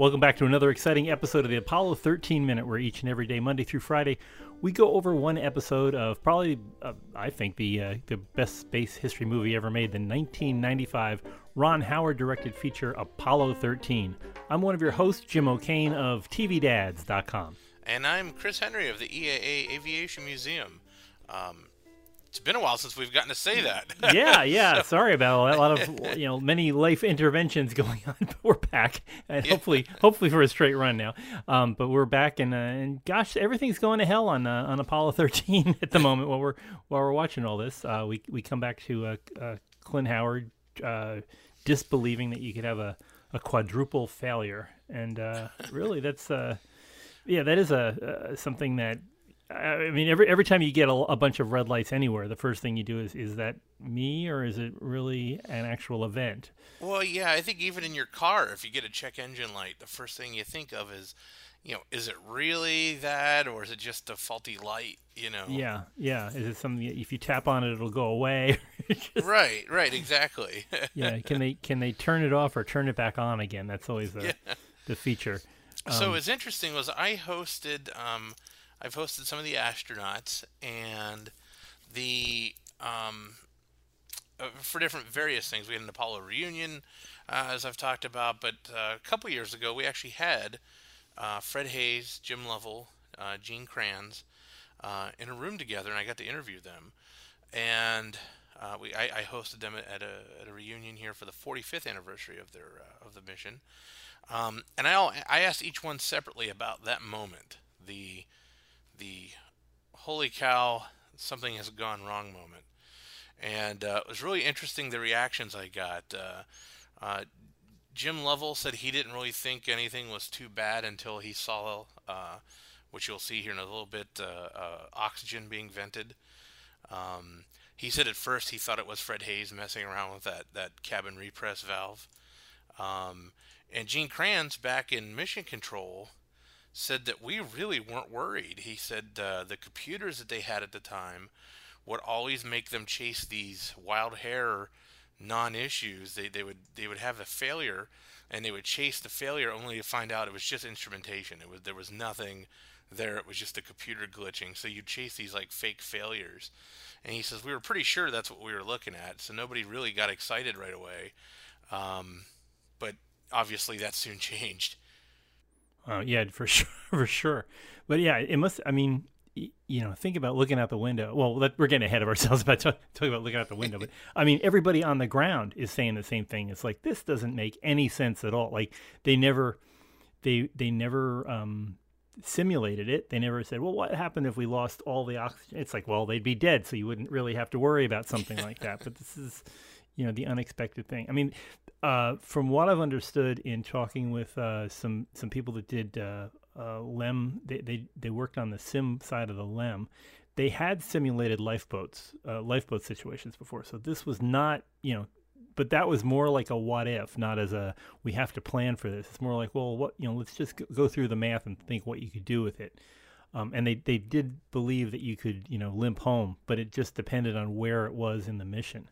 Welcome back to another exciting episode of the Apollo 13 Minute, where each and every day, Monday through Friday, we go over one episode of probably, uh, I think, the uh, the best space history movie ever made, the 1995 Ron Howard directed feature Apollo 13. I'm one of your hosts, Jim O'Kane of TVDads.com. And I'm Chris Henry of the EAA Aviation Museum. Um, it's been a while since we've gotten to say that. yeah, yeah. so. Sorry about a lot of you know many life interventions going on, but we're back, and yeah. hopefully, hopefully for a straight run now. Um, but we're back, and uh, and gosh, everything's going to hell on uh, on Apollo 13 at the moment while we're while we're watching all this. Uh, we we come back to uh, uh, Clint Howard uh, disbelieving that you could have a, a quadruple failure, and really, that's yeah, that is a something that I mean, every every time you get a, a, bunch of red lights anywhere, the first thing you do is is that me or is it really an actual event? Well, yeah, I think even in your car, if you get a check engine light, the first thing you think of is, you know, is it really that or is it just a faulty light? You know? Yeah, yeah. Is it something if you tap on it, it'll go away? just... Right, right, exactly. yeah. Can they can they turn it off or turn it back on again? That's always the yeah. the feature. So um, what's interesting was I hosted. Um, I've hosted some of the astronauts and the um, uh, for different various things. We had an Apollo reunion, uh, as I've talked about, but uh, a couple years ago we actually had uh, Fred Haise, Jim Lovell, uh, Gene Kranz uh, in a room together, and I got to interview them. And we I, I, hosted them at a, at a reunion here for the 45th anniversary of their of the mission. Um, and I I asked each one separately about that moment, the the holy cow, something has gone wrong moment. And uh, it was really interesting the reactions I got. Uh, uh, Jim Lovell said he didn't really think anything was too bad until he saw, uh, which you'll see here in a little bit, uh, oxygen being vented. Um, he said at first he thought it was Fred Haise messing around with that, that cabin repress valve. Um, and Gene Kranz back in Mission Control said that we really weren't worried. He said uh, the computers that they had at the time would always make them chase these wild hair non-issues. They they would they would have a failure and they would chase the failure only to find out it was just instrumentation. It was there was nothing there. It was just the computer glitching. So you chase these like fake failures. And he says we were pretty sure that's what we were looking at. So nobody really got excited right away. Um, but obviously that soon changed. Uh, yeah, for sure, for sure. But yeah, it must. I mean, you know, think about looking out the window. Well, let, we're getting ahead of ourselves about talk, talking about looking out the window. But I mean, everybody on the ground is saying the same thing. It's like this doesn't make any sense at all. Like they never, they they never um, simulated it. They never said, well, what happened if we lost all the oxygen? It's like, well, they'd be dead, so you wouldn't really have to worry about something like that. But this is, you know, the unexpected thing. I mean, uh, from what I've understood in talking with uh, some some people that did uh, uh, LEM, they, they they worked on the sim side of the LEM. They had simulated lifeboats, uh, lifeboat situations before, so this was not, you know, but that was more like a what if, not as a we have to plan for this. It's more like, well, what you know, let's just go through the math and think what you could do with it. Um, and they, they did believe that you could, you know, limp home, but it just depended on where it was in the mission.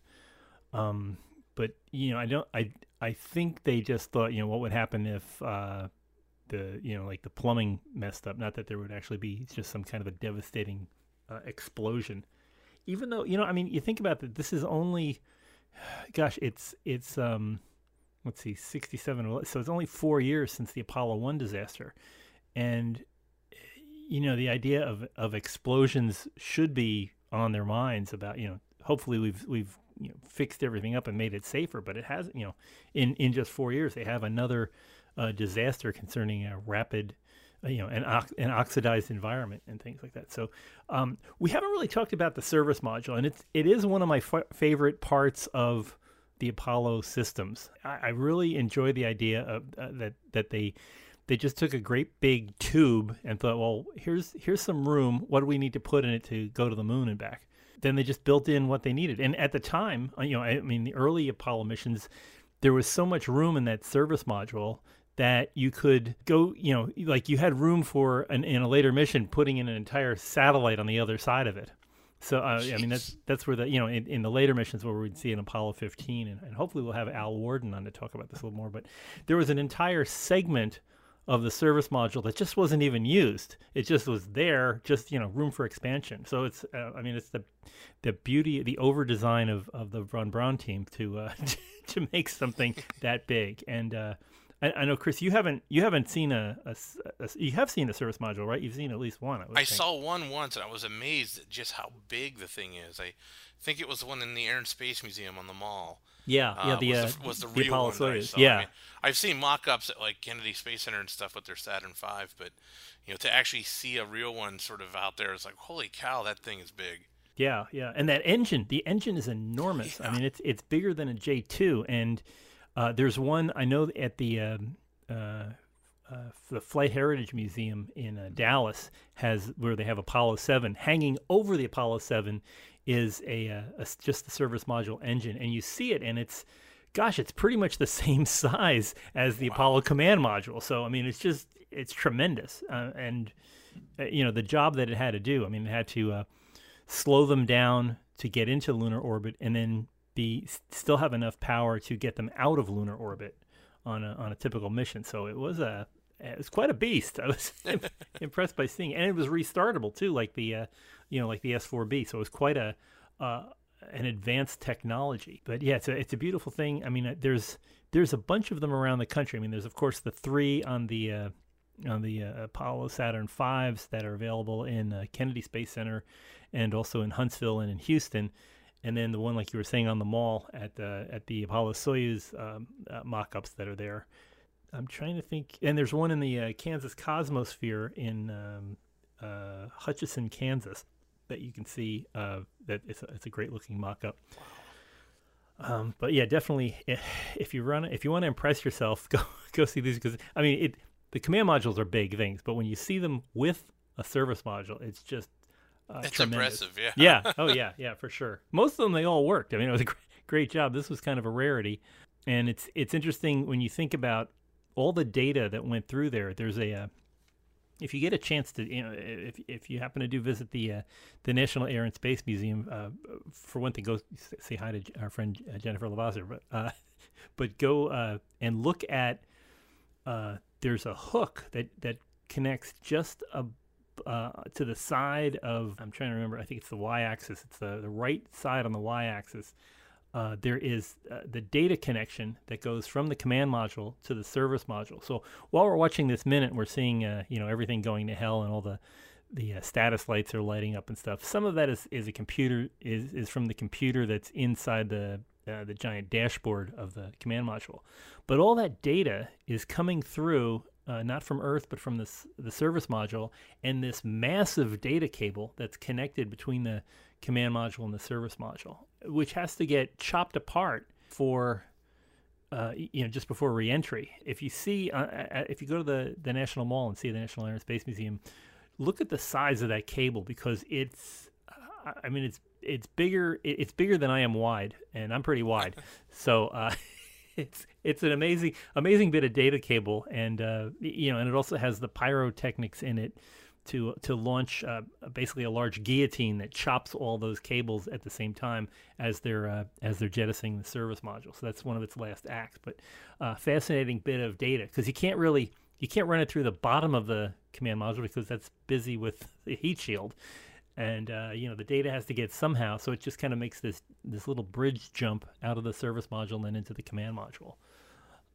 Um, but you know, I don't. I I think they just thought, you know, what would happen if uh, the you know like the plumbing messed up. Not that there would actually be just some kind of a devastating uh, explosion. Even though you know, I mean, you think about that. This is only, gosh, it's it's um, let's see, sixty-seven. So it's only four years since the Apollo One disaster, and you know, the idea of of explosions should be on their minds. About you know, hopefully we've we've you know, fixed everything up and made it safer, but it hasn't. you know in in just four years they have another uh, disaster concerning a rapid uh, you know an, ox- an oxidized environment and things like that. So um, we haven't really talked about the service module, and it's it is one of my f- favorite parts of the Apollo systems. I, I really enjoy the idea of uh, that that they they just took a great big tube and thought, well, here's here's some room. What do we need to put in it to go to the moon and back? Then they just built in what they needed. And at the time, uh, you know, I mean, the early Apollo missions, there was so much room in that service module that you could go, you know, like you had room for an, in a later mission putting in an entire satellite on the other side of it. So uh, I mean that's that's where the you know in, in, the later missions where we'd see an Apollo 15 and, and, hopefully we'll have Al Warden on to talk about this a little more. But there was an entire segment of the service module that just wasn't even used. It just was there, just you know, room for expansion. So it's, uh, I mean, it's the the beauty, the over design of, of the Von Braun team to uh, to make something that big. And uh, I, I, know, Chris, you haven't you haven't seen a, a, a, you have seen a service module, right? You've seen at least one. I, I saw one once, and I was amazed at just how big the thing is. I think it was the one in the Air and Space Museum on the mall. Yeah, yeah, the was, uh, the, was the, the real Apollo one that I Soyuz. saw. Yeah, I mean, I've seen mock-ups at like Kennedy Space Center and stuff with their Saturn V, but you know, to actually see a real one sort of out there, it's like, holy cow, that thing is big. Yeah, yeah, and that engine, the engine is enormous. Yeah. I mean, it's it's bigger than a J two, and uh, there's one I know at the um, uh, uh, the Flight Heritage Museum in uh, Dallas has where they have Apollo seven hanging over the Apollo seven is a, uh, a just the service module engine, and you see it, and it's gosh, it's pretty much the same size as the wow. Apollo command module. So I mean, it's just it's tremendous, uh, and uh, you know the job that it had to do. I mean, it had to uh, slow them down to get into lunar orbit, and then be still have enough power to get them out of lunar orbit on a on a typical mission. So it was a it was quite a beast. I was impressed by seeing, and it was restartable too, like the uh, you know like the S4B. So it was quite a uh, an advanced technology. But yeah, it's a it's a beautiful thing. I mean, uh, there's there's a bunch of them around the country. I mean, there's of course the three on the uh, on the uh, Apollo Saturn fives that are available in uh, Kennedy Space Center, and also in Huntsville and in Houston. And then the one, like you were saying, on the mall at the at the Apollo Soyuz um, uh, mock-ups that are there. I'm trying to think, and there's one in the uh, Kansas Cosmosphere in um, uh, Hutchinson, Kansas, that you can see. Uh, that it's a, it's a great looking mock-up. Um, but yeah, definitely, if, if you run, if you want to impress yourself, go go see these because I mean, it the command modules are big things, but when you see them with a service module, it's just uh, it's tremendous. impressive, yeah. yeah. Oh yeah, yeah, for sure. Most of them they all worked. I mean, it was a great, great job. This was kind of a rarity, and it's it's interesting when you think about all the data that went through there. There's a uh, if you get a chance to, you know, if if you happen to do visit the uh, the National Air and Space Museum, uh, for one thing, go say hi to our friend uh, Jennifer Levasseur, but uh, but go uh, and look at. there's a hook that that connects just a, to the side of. I'm trying to remember. I think it's the y-axis. It's the the right side on the y-axis. Uh, there is uh, the data connection that goes from the command module to the service module. So while we're watching this minute, we're seeing uh, you know everything going to hell and all the the uh, status lights are lighting up and stuff. Some of that is, is a computer is is from the computer that's inside the uh, the giant dashboard of the command module. But all that data is coming through uh, not from Earth, but from this, the service module and this massive data cable that's connected between the command module and the service module, which has to get chopped apart for. Uh, you know, just before reentry. If you see, uh, if you go to the, the National Mall and see the National Air and Space Museum, look at the size of that cable because it's, uh, I mean, it's it's bigger. It's bigger than I am wide, and I'm pretty wide. so uh, it's it's an amazing amazing bit of data cable, and uh, you know, and it also has the pyrotechnics in it to to launch uh, basically a large guillotine that chops all those cables at the same time as they're uh, as they're jettisoning the service module. So that's one of its last acts. But uh, fascinating bit of data because you can't really you can't run it through the bottom of the command module because that's busy with the heat shield. And uh, you know the data has to get somehow, so it just kind of makes this this little bridge jump out of the service module and then into the command module.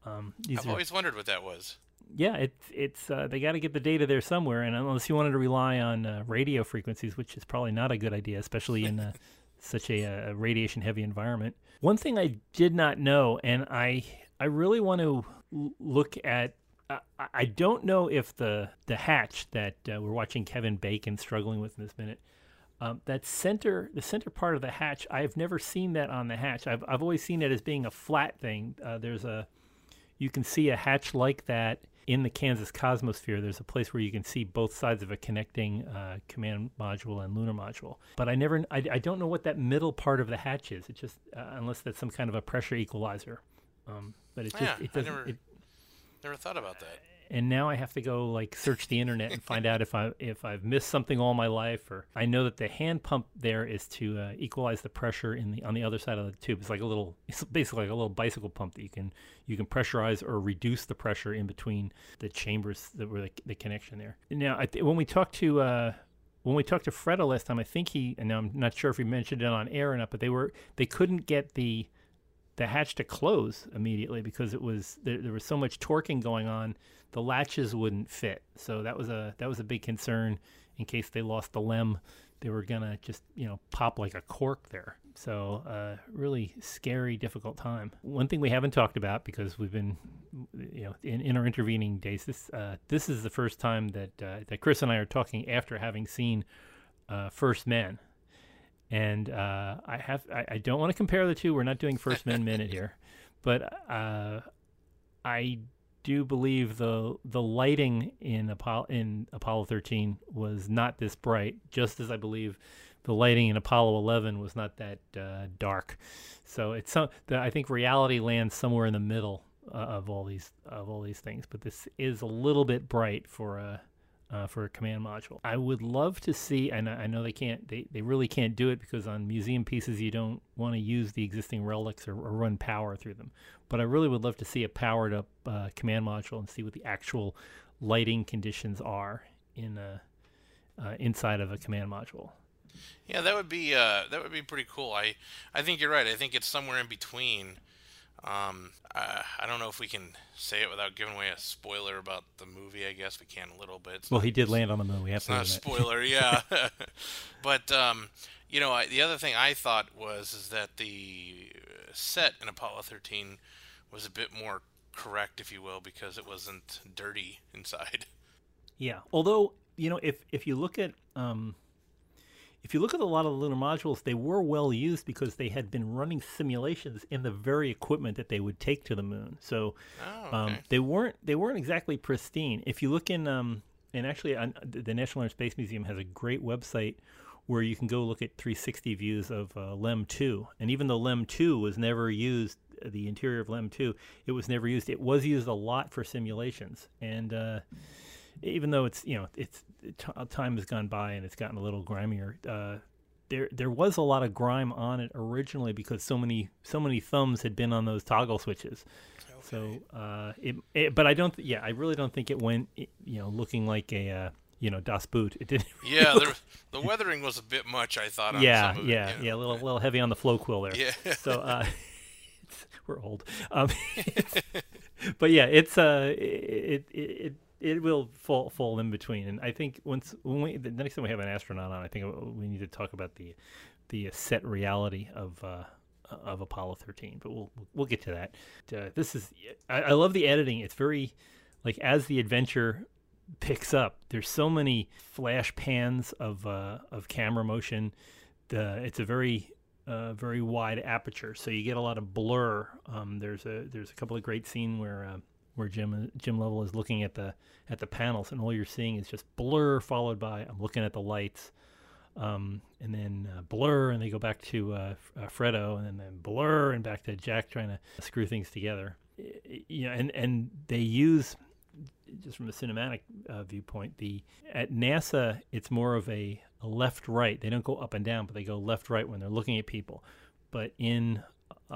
Um, I've are, always wondered what that was yeah, it's it's uh, they got to get the data there somewhere, and unless you wanted to rely on uh, radio frequencies, which is probably not a good idea, especially in uh, such a, a radiation-heavy environment. One thing I did not know, and I I really want to look at. I don't know if the the hatch that uh, we're watching Kevin Bacon struggling with in this minute. Um, that center, the center part of the hatch, I've never seen that on the hatch. I've I've always seen it as being a flat thing. Uh, there's a, you can see a hatch like that in the Kansas Cosmosphere, there's a place where you can see both sides of a connecting uh, command module and lunar module. But I never, I, I, don't know what that middle part of the hatch is. It just, uh, unless that's some kind of a pressure equalizer. Um, but it just, yeah, it doesn't. I never, it, never thought about that. And now I have to go like search the internet and find out if I if I've missed something all my life, or I know that the hand pump there is to uh, equalize the pressure in the on the other side of the tube. It's like a little, it's basically like a little bicycle pump that you can you can pressurize or reduce the pressure in between the chambers that were the, the connection there. Now, I th- when we talked to uh, when we talked to Freda last time, I think he and I'm not sure if he mentioned it on air or not, but they were they couldn't get the the hatch to close immediately because it was there, there was so much torquing going on the latches wouldn't fit. So that was a that was a big concern. In case they lost the lem they were gonna just you know pop like a cork there. So uh, really scary difficult time. One thing we haven't talked about because we've been you know in, in our intervening days this uh, this is the first time that uh, that chris and i are talking after having seen uh, first men. And uh, I have I, I don't want to compare the two. We're not doing first men minute here, but uh, I do believe the the lighting in Apollo in Apollo 13 was not this bright, just as I believe the lighting in Apollo 11 was not that uh, dark. So it's some the, I think reality lands somewhere in the middle uh, of all these of all these things, but this is a little bit bright for a uh, for a command module. I would love to see, and I know they can't, they, they really can't do it because on museum pieces you don't want to use the existing relics or, or, run power through them. But I really would love to see a powered up uh, command module and see what the actual lighting conditions are in a, uh, inside of a command module. Yeah, that would be uh, that would be pretty cool. I I think you're right. I think it's somewhere in between um, I, I don't know if we can say it without giving away a spoiler about the movie. I guess we can a little bit. It's well, not, he did land on the moon. We have it's not a spoiler, yeah. but um, you know, I, the other thing I thought was is that the set in Apollo 13 was a bit more correct, if you will, because it wasn't dirty inside. Yeah, although you know, if if you look at um, if you look at a lot of the lunar modules, they were well used because they had been running simulations in the very equipment that they would take to the moon. So oh, um, okay. um, they weren't they weren't exactly pristine. If you look in um, and actually uh, the National Air and Space Museum has a great website where you can go look at 360 views of uh, LEM 2. And even though LEM 2 was never used, the interior of LEM 2, it was never used. It was used a lot for simulations. And uh, even though it's you know it's time has gone by and it's gotten a little grimier. Uh, there there was a lot of grime on it originally because so many so many thumbs had been on those toggle switches. Okay. So uh, it, it, but I don't. Th- yeah, I really don't think it went. You know, looking like a. Uh, you know, Das Boot. It didn't. Yeah, there, the weathering was a bit much. I thought. yeah, yeah, you know? yeah, a little, little heavy on the Floquil there. Yeah. So uh, we're old. Um, but yeah, it's uh, it, it, it it will fall fall in between. And I think once when we the next time we have an astronaut on, I think we need to talk about the the set reality of uh, of Apollo 13. But we'll we'll get to that. Uh, this is I, I love the editing. It's very like as the adventure picks up. There's so many flash pans of uh, of camera motion. The, it's a very uh, very wide aperture, so you get a lot of blur. Um, there's a there's a couple of great scene where uh, where Jim Jim Lovell is looking at the at the panels, and all you're seeing is just blur followed by I'm looking at the lights, um, and then uh, blur, and they go back to uh, uh, Fredo, and then, then blur, and back to Jack trying to screw things together. You know, and and they use just from a cinematic uh, viewpoint, the at NASA it's more of a, a left right. They don't go up and down, but they go left right when they're looking at people. But in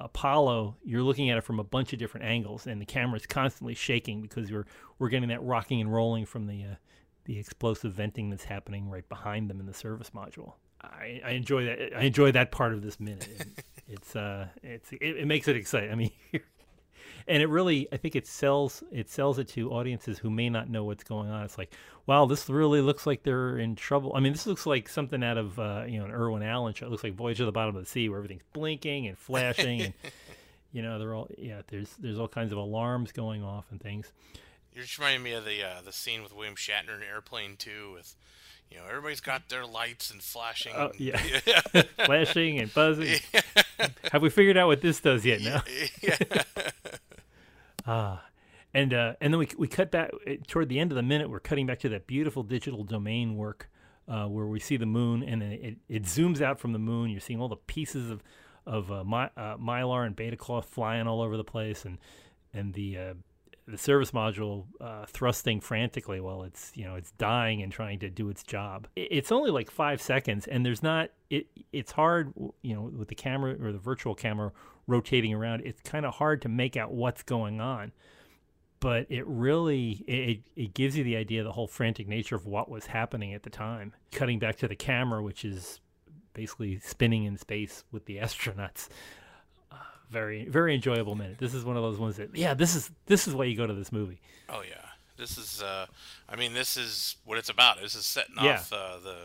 Apollo, you're looking at it from a bunch of different angles, and the camera is constantly shaking because we're we're getting that rocking and rolling from the uh, the explosive venting that's happening right behind them in the service module. I, I enjoy that. I enjoy that part of this minute. it's uh, it's it, it, makes it exciting. I mean, and it really i think it sells it sells it to audiences who may not know what's going on it's like wow this really looks like they're in trouble i mean this looks like something out of uh, you know an irwin allen show it looks like voyage to the bottom of the sea where everything's blinking and flashing and you know they're all yeah there's there's all kinds of alarms going off and things you're just reminding me of the uh, the scene with william shatner in airplane 2 with you know, everybody's got their lights and flashing. Oh, yeah. flashing and buzzing. Yeah. Have we figured out what this does yet now? Yeah. Ah, and uh, and then we we cut back uh, toward the end of the minute. We're cutting back to that beautiful digital domain work uh, where we see the moon, and it, it zooms out from the moon. You're seeing all the pieces of of uh, my, uh, mylar and beta cloth flying all over the place, and and the uh, the service module uh, thrusting frantically while it's you know it's dying and trying to do its job. It's only like five seconds, and there's not it. It's hard, you know, with the camera or the virtual camera rotating around. It's kind of hard to make out what's going on. But it really it, it gives you the idea of the whole frantic nature of what was happening at the time. Cutting back to the camera, which is basically spinning in space with the astronauts very very enjoyable minute. This is one of those ones that yeah, this is this is why you go to this movie. Oh yeah, this is uh, I mean this is what it's about. This is setting yeah. off uh, the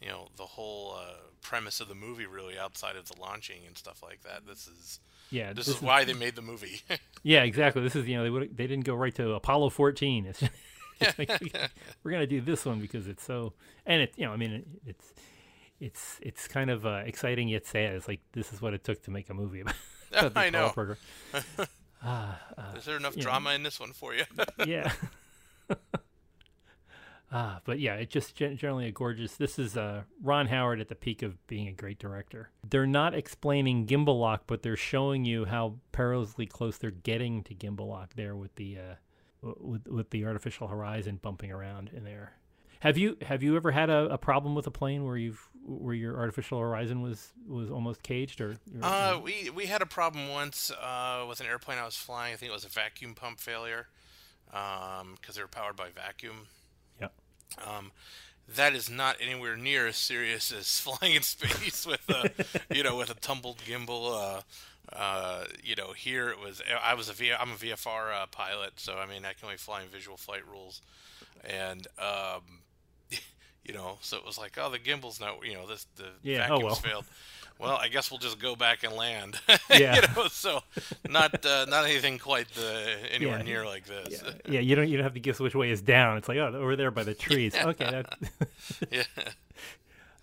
you know the whole uh, premise of the movie really outside of the launching and stuff like that. This is yeah, this, this is, is, why they made the movie. yeah, exactly. This is you know they would they didn't go right to Apollo 14. It's, it's like, we're gonna do this one because it's so and it you know I mean it, it's it's it's kind of uh, exciting yet sad. It's like this is what it took to make a movie about. I know. uh, uh, Is there enough drama know. in this one for you? yeah. Ah, but yeah, it's just generally a gorgeous. This is uh, Ron Howard at the peak of being a great director. They're not explaining gimbal lock, but they're showing you how perilously close they're getting to gimbal lock there with the uh, with with the artificial horizon bumping around in there. Have you have you ever had a, a problem with a plane where you've where your artificial horizon was was almost caged or? uh, we we had a problem once uh, with an airplane I was flying. I think it was a vacuum pump failure because um, they were powered by vacuum. Yeah. Um, that is not anywhere near as serious as flying in space with a you know with a tumbled gimbal. Uh, uh, you know, here it was. I was a v, I'm a VFR uh, pilot, so I mean I can only fly in visual flight rules, and um, you know, so it was like, oh, the gimbal's not, you know, this the yeah, vacuum's oh well. failed. Well, I guess we'll just go back and land. Yeah. you know, so not uh, not anything quite the, anywhere yeah. near like this. Yeah. yeah. you don't you don't have to guess which way is down. It's like oh, over there by the trees. okay. That... yeah.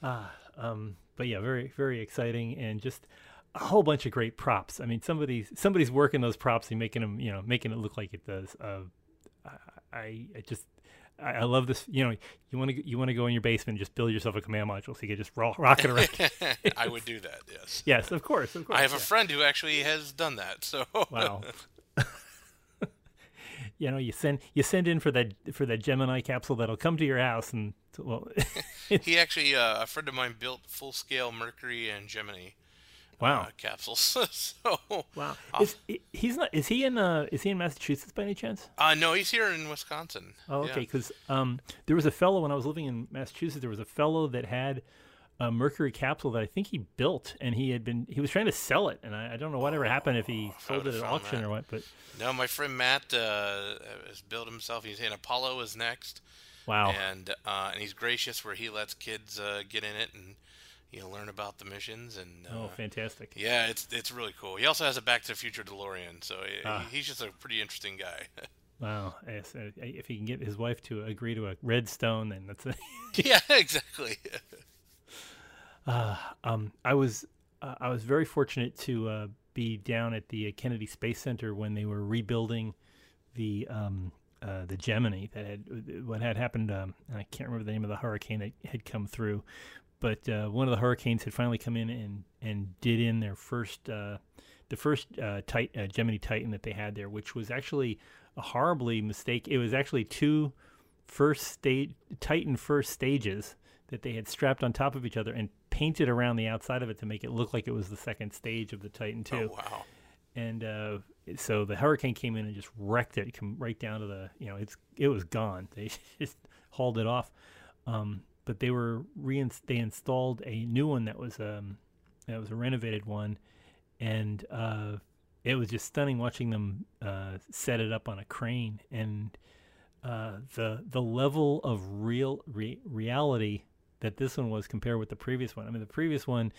Ah, um, but yeah, very very exciting and just a whole bunch of great props. I mean, somebody's somebody's working those props and making them, you know, making it look like it does. Uh, I, I just I, I love this. You know, you want to you want to go in your basement and just build yourself a command module so you can just roll, rock it around. I would do that. Yes. Yes, of course, of course. I have yeah. a friend who actually has done that. So. Wow. you know, you send you send in for that for that Gemini capsule that'll come to your house and well. he actually uh, a friend of mine built full scale Mercury and Gemini wow uh, capsules. so wow, is, he's not. Is he in? Uh, is he in Massachusetts by any chance? Uh, no, he's here in Wisconsin. Oh, okay. Because yeah. um, there was a fellow when I was living in Massachusetts. There was a fellow that had a mercury capsule that I think he built, and he had been he was trying to sell it, and I, I don't know whatever oh, happened if he sold it at auction that. or what. But no, my friend Matt uh, has built himself. He's in Apollo is next. Wow. And uh, and he's gracious where he lets kids uh, get in it and you know, learn about the missions and oh, uh, oh, fantastic! Yeah, it's it's really cool. He also has a Back to the Future DeLorean, so he, ah. he's just a pretty interesting guy. wow, if he can get his wife to agree to a redstone, then that's a yeah, exactly. uh, um, I was uh, I was very fortunate to uh, be down at the Kennedy Space Center when they were rebuilding the um, uh, the Gemini that had what had happened. Um, I can't remember the name of the hurricane that had come through, but uh, one of the hurricanes had finally come in and and did in their first uh, the first uh, tit- uh, Gemini Titan that they had there, which was actually a horribly mistake. It was actually two first stage Titan first stages that they had strapped on top of each other and painted around the outside of it to make it look like it was the second stage of the Titan two. Oh wow! And uh, so the hurricane came in and just wrecked it, come right down to the you know it's it was gone. They just hauled it off. Um, but they were reinst- they installed a new one that was um that was a renovated one, and uh, it was just stunning watching them uh, set it up on a crane. And uh, the the level of real re- reality that this one was compared with the previous one. I mean, the previous one,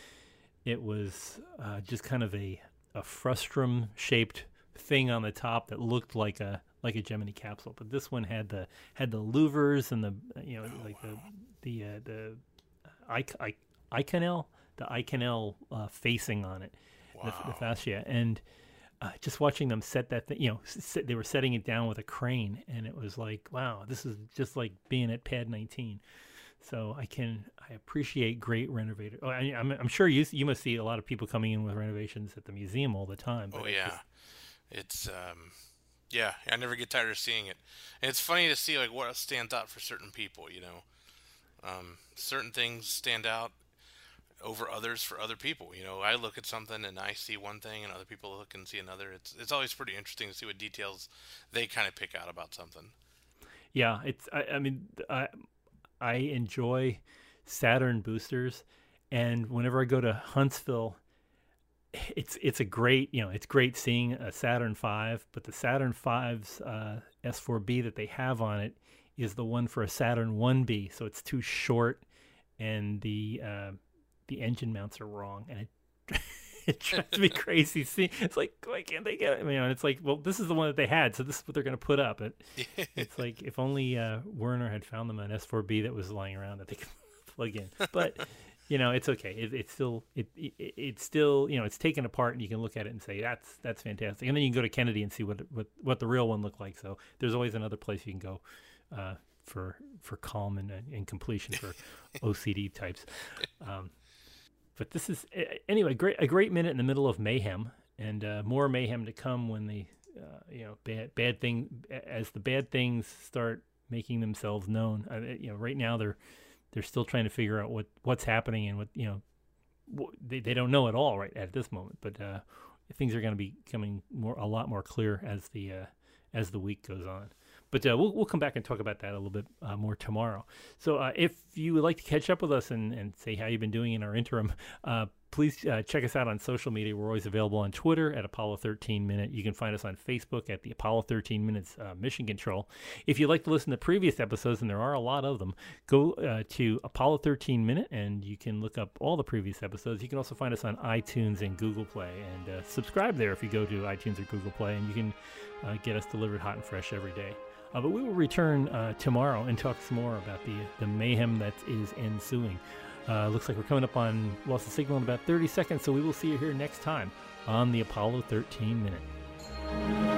it was uh, just kind of a a frustrum shaped thing on the top that looked like a like a Gemini capsule, but this one had the had the louvers and the you know like the the uh, the I, I, Inconel, the Inconel uh, facing on it, wow. the, the fascia, and uh, just watching them set that thing, you know, sit, they were setting it down with a crane, and it was like, wow, this is just like being at Pad 19. So I can I appreciate great renovator. Oh, I, am I'm, I'm sure you you must see a lot of people coming in with renovations at the museum all the time. Oh yeah, it's, it's um, Yeah, I never get tired of seeing it. And it's funny to see like what stands out for certain people. You know, um, certain things stand out over others for other people. You know, I look at something and I see one thing, and other people look and see another. It's it's always pretty interesting to see what details they kind of pick out about something. Yeah, it's. I, I mean, I I enjoy Saturn boosters, and whenever I go to Huntsville, it's it's a great you know it's great seeing a Saturn V, but the Saturn V's uh, S4B that they have on it is the one for a Saturn 1B, so it's too short, and the uh, the engine mounts are wrong, and it it drives me crazy. See, it's like why can't they get it? You know, and it's like, well, this is the one that they had, so this is what they're going to put up. It, it's like if only uh, Wernher had found them an S4B that was lying around that they could plug in, but you know, it's okay. It, it's still it, it it's still you know it's taken apart and you can look at it and say that's that's fantastic. And then you can go to Kennedy and see what what what the real one looked like. So there's always another place you can go uh, for for calm and, and completion for OCD types. Um, but this is anyway great a great minute in the middle of mayhem and uh, more mayhem to come when the uh, you know bad bad thing as the bad things start making themselves known. Uh, you know, right now they're they're still trying to figure out what what's happening and what you know they they don't know at all right at this moment. But uh, things are going to be coming more a lot more clear as the uh, as the week goes on. But uh, we'll, we'll come back and talk about that a little bit uh, more tomorrow. So uh, if you would like to catch up with us and, and say how you've been doing in our interim, uh, please uh, check us out on social media. We're always available on Twitter at Apollo 13 Minute. You can find us on Facebook at the Apollo 13 Minutes uh, Mission Control. If you'd like to listen to previous episodes, and there are a lot of them, go uh, to Apollo 13 Minute and you can look up all the previous episodes. You can also find us on iTunes and Google Play and uh, subscribe there if you go to iTunes or Google Play, and you can uh, get us delivered hot and fresh every day. Uh, but we will return uh, tomorrow and talk some more about the, the mayhem that is ensuing. Uh, looks like we're coming up on lost the signal in about 30 seconds, so we will see you here next time on the Apollo 13 Minute.